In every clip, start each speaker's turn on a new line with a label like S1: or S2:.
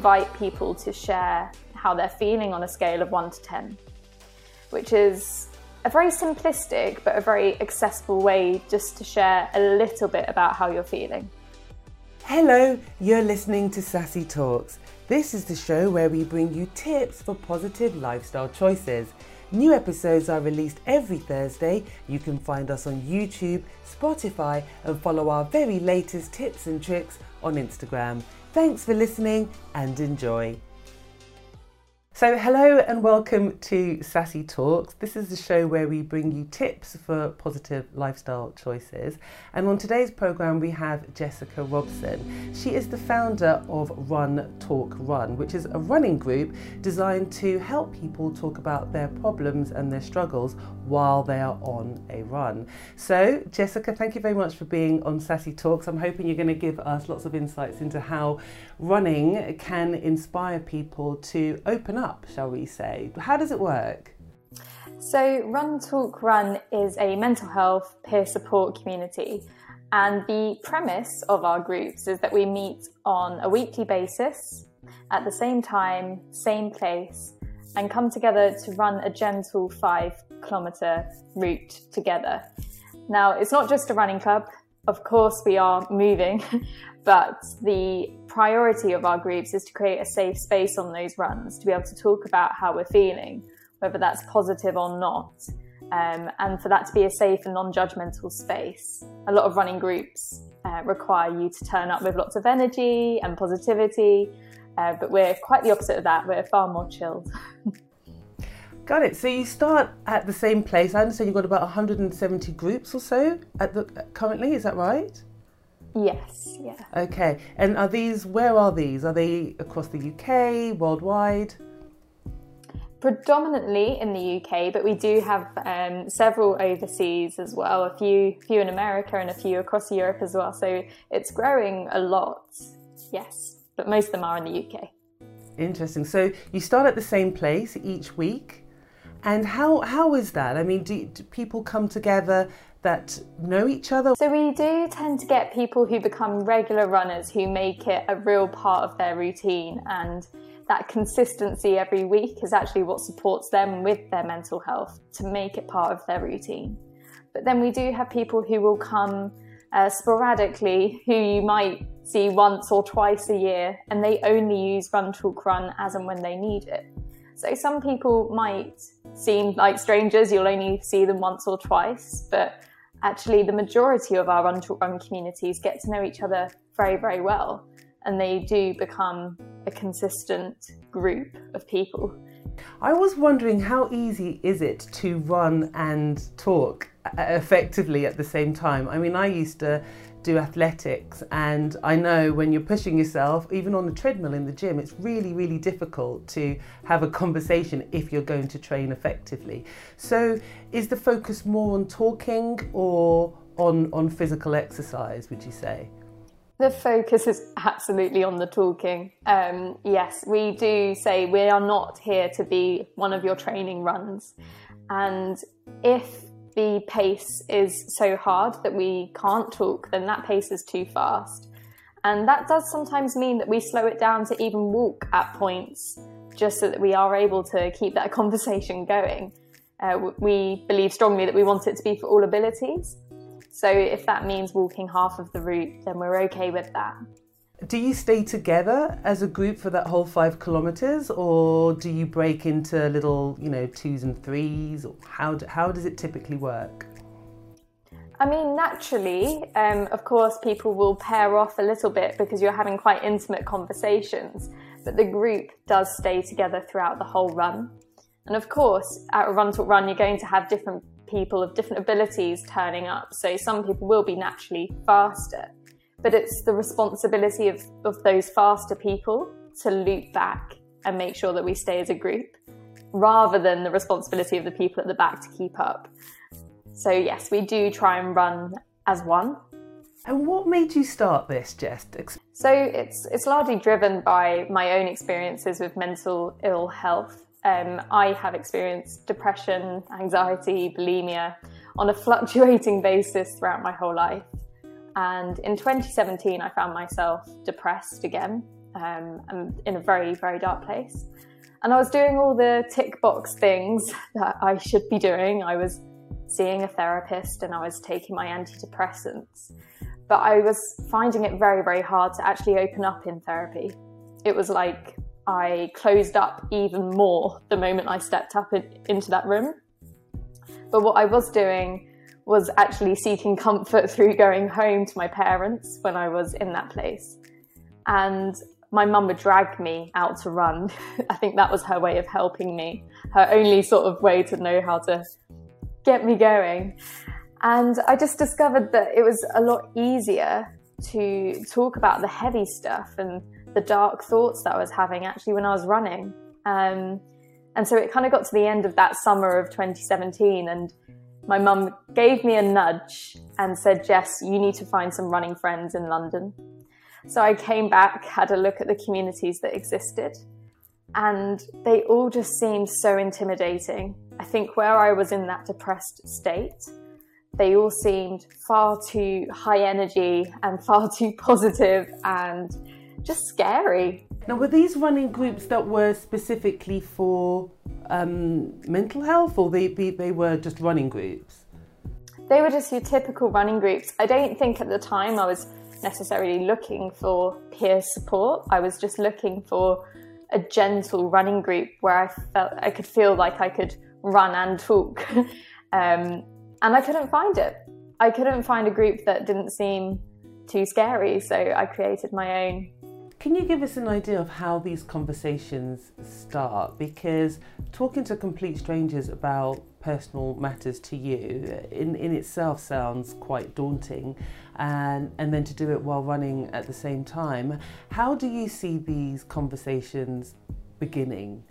S1: invite people to share how they're feeling on a scale of 1 to 10, which is a very simplistic but a very accessible way just to share a little bit about how you're feeling.
S2: Hello, you're listening to Sassy Talks. This is the show where we bring you tips for positive lifestyle choices. New episodes are released every Thursday. You can find us on YouTube, Spotify, and follow our very latest tips and tricks on Instagram. Thanks for listening and enjoy. So, hello and welcome to Sassy Talks. This is the show where we bring you tips for positive lifestyle choices. And on today's program, we have Jessica Robson. She is the founder of Run Talk Run, which is a running group designed to help people talk about their problems and their struggles while they are on a run. So, Jessica, thank you very much for being on Sassy Talks. I'm hoping you're going to give us lots of insights into how running can inspire people to open up, shall we say. How does it work?
S1: So, Run Talk Run is a mental health peer support community. And the premise of our groups is that we meet on a weekly basis at the same time, same place, and come together to run a gentle five kilometre route together. Now, it's not just a running club. Of course, we are moving, but the priority of our groups is to create a safe space on those runs to be able to talk about how we're feeling, whether that's positive or not, um, and for that to be a safe and non judgmental space. A lot of running groups uh, require you to turn up with lots of energy and positivity, uh, but we're quite the opposite of that. We're far more chilled.
S2: Got it. So you start at the same place. I understand you've got about 170 groups or so at the currently. Is that right?
S1: Yes. Yeah.
S2: Okay. And are these? Where are these? Are they across the UK, worldwide?
S1: Predominantly in the UK, but we do have um, several overseas as well. A few, few in America, and a few across Europe as well. So it's growing a lot. Yes, but most of them are in the UK.
S2: Interesting. So you start at the same place each week, and how how is that? I mean, do, do people come together that know each other?
S1: So we do tend to get people who become regular runners who make it a real part of their routine and that consistency every week is actually what supports them with their mental health to make it part of their routine. But then we do have people who will come uh, sporadically who you might see once or twice a year and they only use Run Talk Run as and when they need it. So some people might seem like strangers, you'll only see them once or twice, but actually the majority of our Run Talk Run communities get to know each other very, very well and they do become a consistent group of people.
S2: I was wondering how easy is it to run and talk uh, effectively at the same time? I mean, I used to do athletics and I know when you're pushing yourself, even on the treadmill in the gym, it's really, really difficult to have a conversation if you're going to train effectively. So, is the focus more on talking or on, on physical exercise, would you say?
S1: The focus is absolutely on the talking. Um, yes, we do say we are not here to be one of your training runs. And if the pace is so hard that we can't talk, then that pace is too fast. And that does sometimes mean that we slow it down to even walk at points just so that we are able to keep that conversation going. Uh, we believe strongly that we want it to be for all abilities. So if that means walking half of the route, then we're okay with that.
S2: Do you stay together as a group for that whole five kilometres, or do you break into little, you know, twos and threes? Or how, do, how does it typically work?
S1: I mean, naturally, um, of course, people will pair off a little bit because you're having quite intimate conversations, but the group does stay together throughout the whole run. And of course, at a run talk run, you're going to have different people of different abilities turning up. So some people will be naturally faster, but it's the responsibility of, of those faster people to loop back and make sure that we stay as a group rather than the responsibility of the people at the back to keep up. So yes, we do try and run as one.
S2: And what made you start this, Jess?
S1: So it's it's largely driven by my own experiences with mental ill health um, I have experienced depression, anxiety, bulimia on a fluctuating basis throughout my whole life. And in 2017, I found myself depressed again. um, and in a very, very dark place. And I was doing all the tick box things that I should be doing. I was seeing a therapist and I was taking my antidepressants. But I was finding it very, very hard to actually open up in therapy. It was like I closed up even more the moment I stepped up in, into that room. But what I was doing was actually seeking comfort through going home to my parents when I was in that place. And my mum would drag me out to run. I think that was her way of helping me, her only sort of way to know how to get me going. And I just discovered that it was a lot easier to talk about the heavy stuff and the dark thoughts that I was having actually when I was running. Um, and so it kind of got to the end of that summer of 2017, and my mum gave me a nudge and said, Jess, you need to find some running friends in London. So I came back, had a look at the communities that existed, and they all just seemed so intimidating. I think where I was in that depressed state, they all seemed far too high energy and far too positive and just scary.
S2: Now, were these running groups that were specifically for um, mental health, or they, they, they were just running groups?
S1: They were just your typical running groups. I don't think at the time I was necessarily looking for peer support. I was just looking for a gentle running group where I felt I could feel like I could run and talk. um, and I couldn't find it. I couldn't find a group that didn't seem too scary, so I created my own.
S2: Can you give us an idea of how these conversations start? Because talking to complete strangers about personal matters to you in, in itself sounds quite daunting and and then to do it while running at the same time how do you see these conversations beginning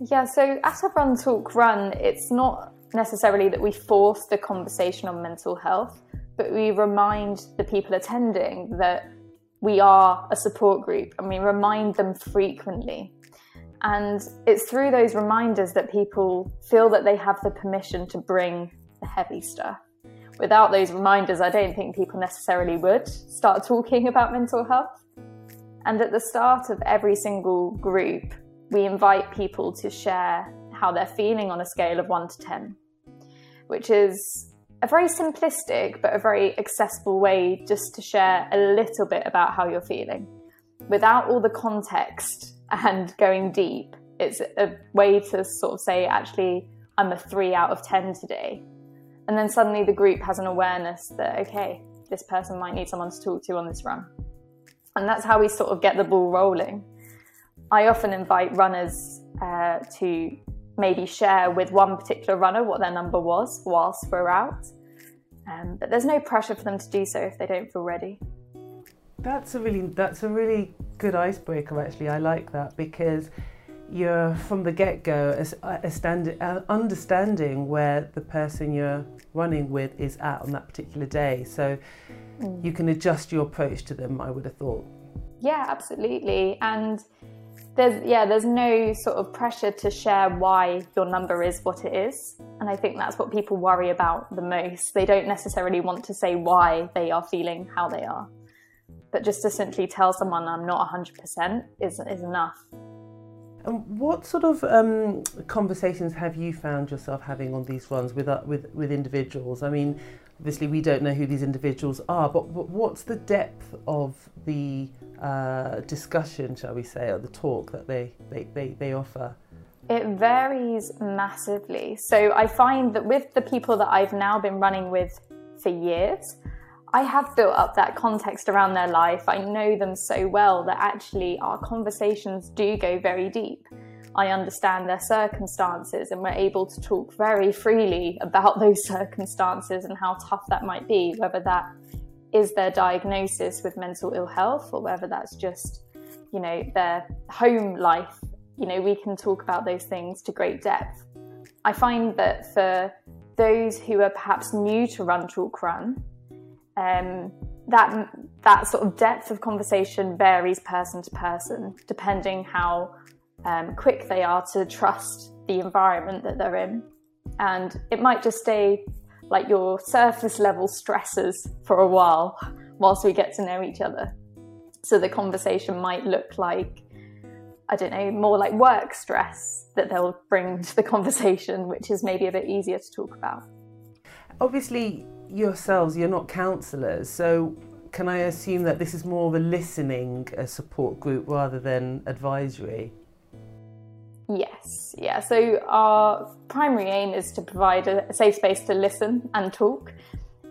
S1: yeah so at a run talk run it's not necessarily that we force the conversation on mental health but we remind the people attending that we are a support group and we remind them frequently and it's through those reminders that people feel that they have the permission to bring the heavy stuff without those reminders, I don't think people necessarily would start talking about mental health. And at the start of every single group, we invite people to share how they're feeling on a scale of 1 to 10, which is a very simplistic but a very accessible way just to share a little bit about how you're feeling without all the context and going deep. It's a way to sort of say, actually, I'm a 3 out of 10 today and then suddenly the group has an awareness that, okay, this person might need someone to talk to on this run. And that's how we sort of get the ball rolling. I often invite runners uh, to maybe share with one particular runner what their number was whilst we're out. Um, but there's no pressure for them to do so if they don't feel ready.
S2: That's a really that's a really good icebreaker. Actually, I like that because you're from the get-go uh, understanding where the person you're running with is at on that particular day so mm. you can adjust your approach to them i would have thought
S1: yeah absolutely and there's yeah there's no sort of pressure to share why your number is what it is. And i think that's what people worry about the most. They don't necessarily want to say why they are feeling how they are. But just to simply tell someone i'm not 100% is, is enough
S2: and what sort of um, conversations have you found yourself having on these runs with, uh, with, with individuals? I mean, obviously we don't know who these individuals are, but, but what's the depth of the uh, discussion, shall we say, or the talk that they, they, they, they offer?
S1: It varies massively. So I find that with the people that I've now been running with for years, I have built up that context around their life. I know them so well that actually our conversations do go very deep. I understand their circumstances and we're able to talk very freely about those circumstances and how tough that might be, whether that is their diagnosis with mental ill health or whether that's just, you know, their home life. You know, we can talk about those things to great depth. I find that for those who are perhaps new to Run Talk Run, um, that that sort of depth of conversation varies person to person, depending how um, quick they are to trust the environment that they're in, and it might just stay like your surface level stresses for a while whilst we get to know each other. So the conversation might look like, I don't know, more like work stress that they'll bring to the conversation, which is maybe a bit easier to talk about.
S2: Obviously, yourselves, you're not counsellors, so can I assume that this is more of a listening support group rather than advisory?
S1: Yes, yeah. So our primary aim is to provide a safe space to listen and talk.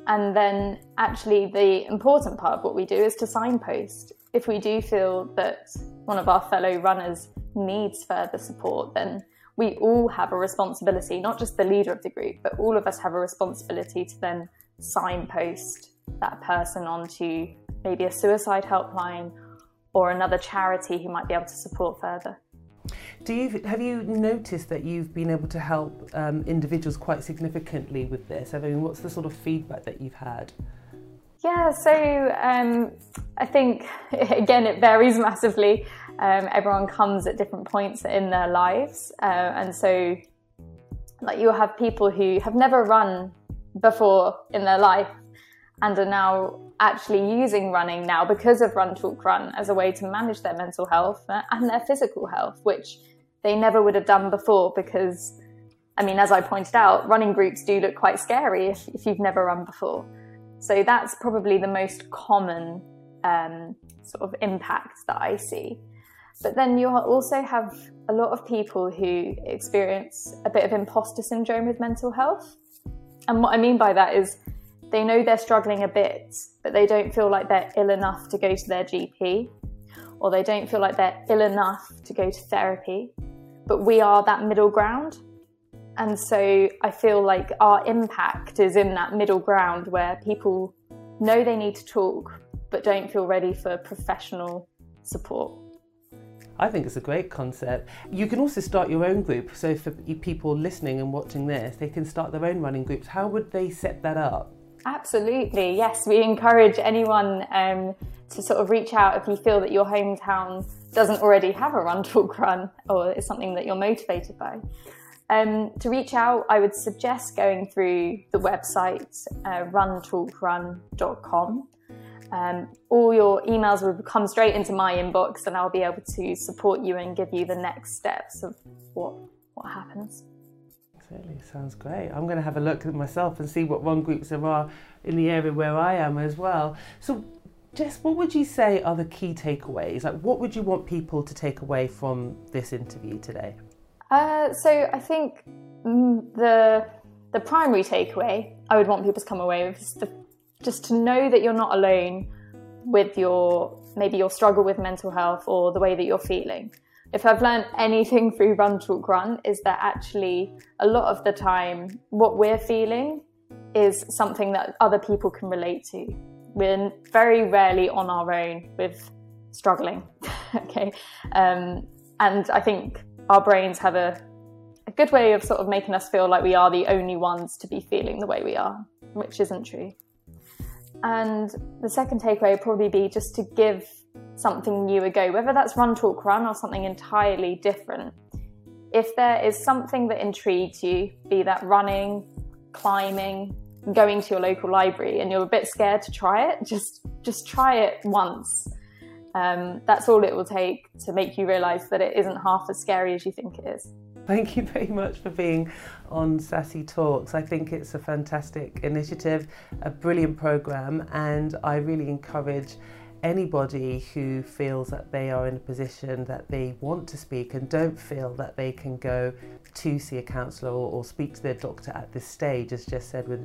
S1: And then, actually, the important part of what we do is to signpost. If we do feel that one of our fellow runners needs further support, then we all have a responsibility, not just the leader of the group, but all of us have a responsibility to then signpost that person onto maybe a suicide helpline or another charity who might be able to support further.
S2: Do you have you noticed that you've been able to help um, individuals quite significantly with this? I mean, what's the sort of feedback that you've had?
S1: Yeah, so um, I think again it varies massively. Um, everyone comes at different points in their lives, uh, and so like you'll have people who have never run before in their life and are now actually using running now because of Run Talk Run as a way to manage their mental health and their physical health, which they never would have done before because, I mean, as I pointed out, running groups do look quite scary if, if you've never run before. So that's probably the most common um, sort of impact that I see. But then you also have a lot of people who experience a bit of imposter syndrome with mental health. And what I mean by that is they know they're struggling a bit, but they don't feel like they're ill enough to go to their GP, or they don't feel like they're ill enough to go to therapy. But we are that middle ground. And so I feel like our impact is in that middle ground where people know they need to talk, but don't feel ready for professional support.
S2: I think it's a great concept. You can also start your own group. So for people listening and watching this, they can start their own running groups. How would they set that up?
S1: Absolutely, yes. We encourage anyone um, to sort of reach out if you feel that your hometown doesn't already have a run talk run or is something that you're motivated by. Um, to reach out, I would suggest going through the website uh, runtalkrun.com. Um, all your emails will come straight into my inbox, and I'll be able to support you and give you the next steps of what what happens.
S2: Absolutely, sounds great. I'm going to have a look at myself and see what run groups there are in the area where I am as well. So, Jess, what would you say are the key takeaways? Like, what would you want people to take away from this interview today?
S1: Uh, so, I think mm, the the primary takeaway I would want people to come away with is the, just to know that you're not alone with your maybe your struggle with mental health or the way that you're feeling if I've learned anything through Run Talk Run, is that actually a lot of the time, what we're feeling is something that other people can relate to. We're very rarely on our own with struggling. okay. Um, and I think our brains have a, a good way of sort of making us feel like we are the only ones to be feeling the way we are, which isn't true. And the second takeaway would probably be just to give something new a go, whether that's run, talk, run or something entirely different. If there is something that intrigues you, be that running, climbing, going to your local library, and you're a bit scared to try it, just just try it once. Um, that's all it will take to make you realise that it isn't half as scary as you think it is.
S2: Thank you very much for being on Sassy Talks. I think it's a fantastic initiative, a brilliant programme, and I really encourage anybody who feels that they are in a position that they want to speak and don't feel that they can go to see a counsellor or, or speak to their doctor at this stage, as Jess said, with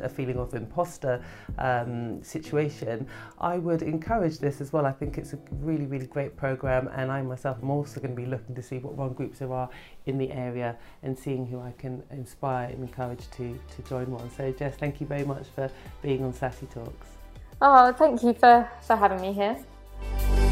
S2: a feeling of imposter um, situation, I would encourage this as well. I think it's a really, really great program, and I myself am also going to be looking to see what run groups there are in the area and seeing who I can inspire and encourage to, to join one. So, Jess, thank you very much for being on Sassy Talks.
S1: Oh, thank you for, for having me here.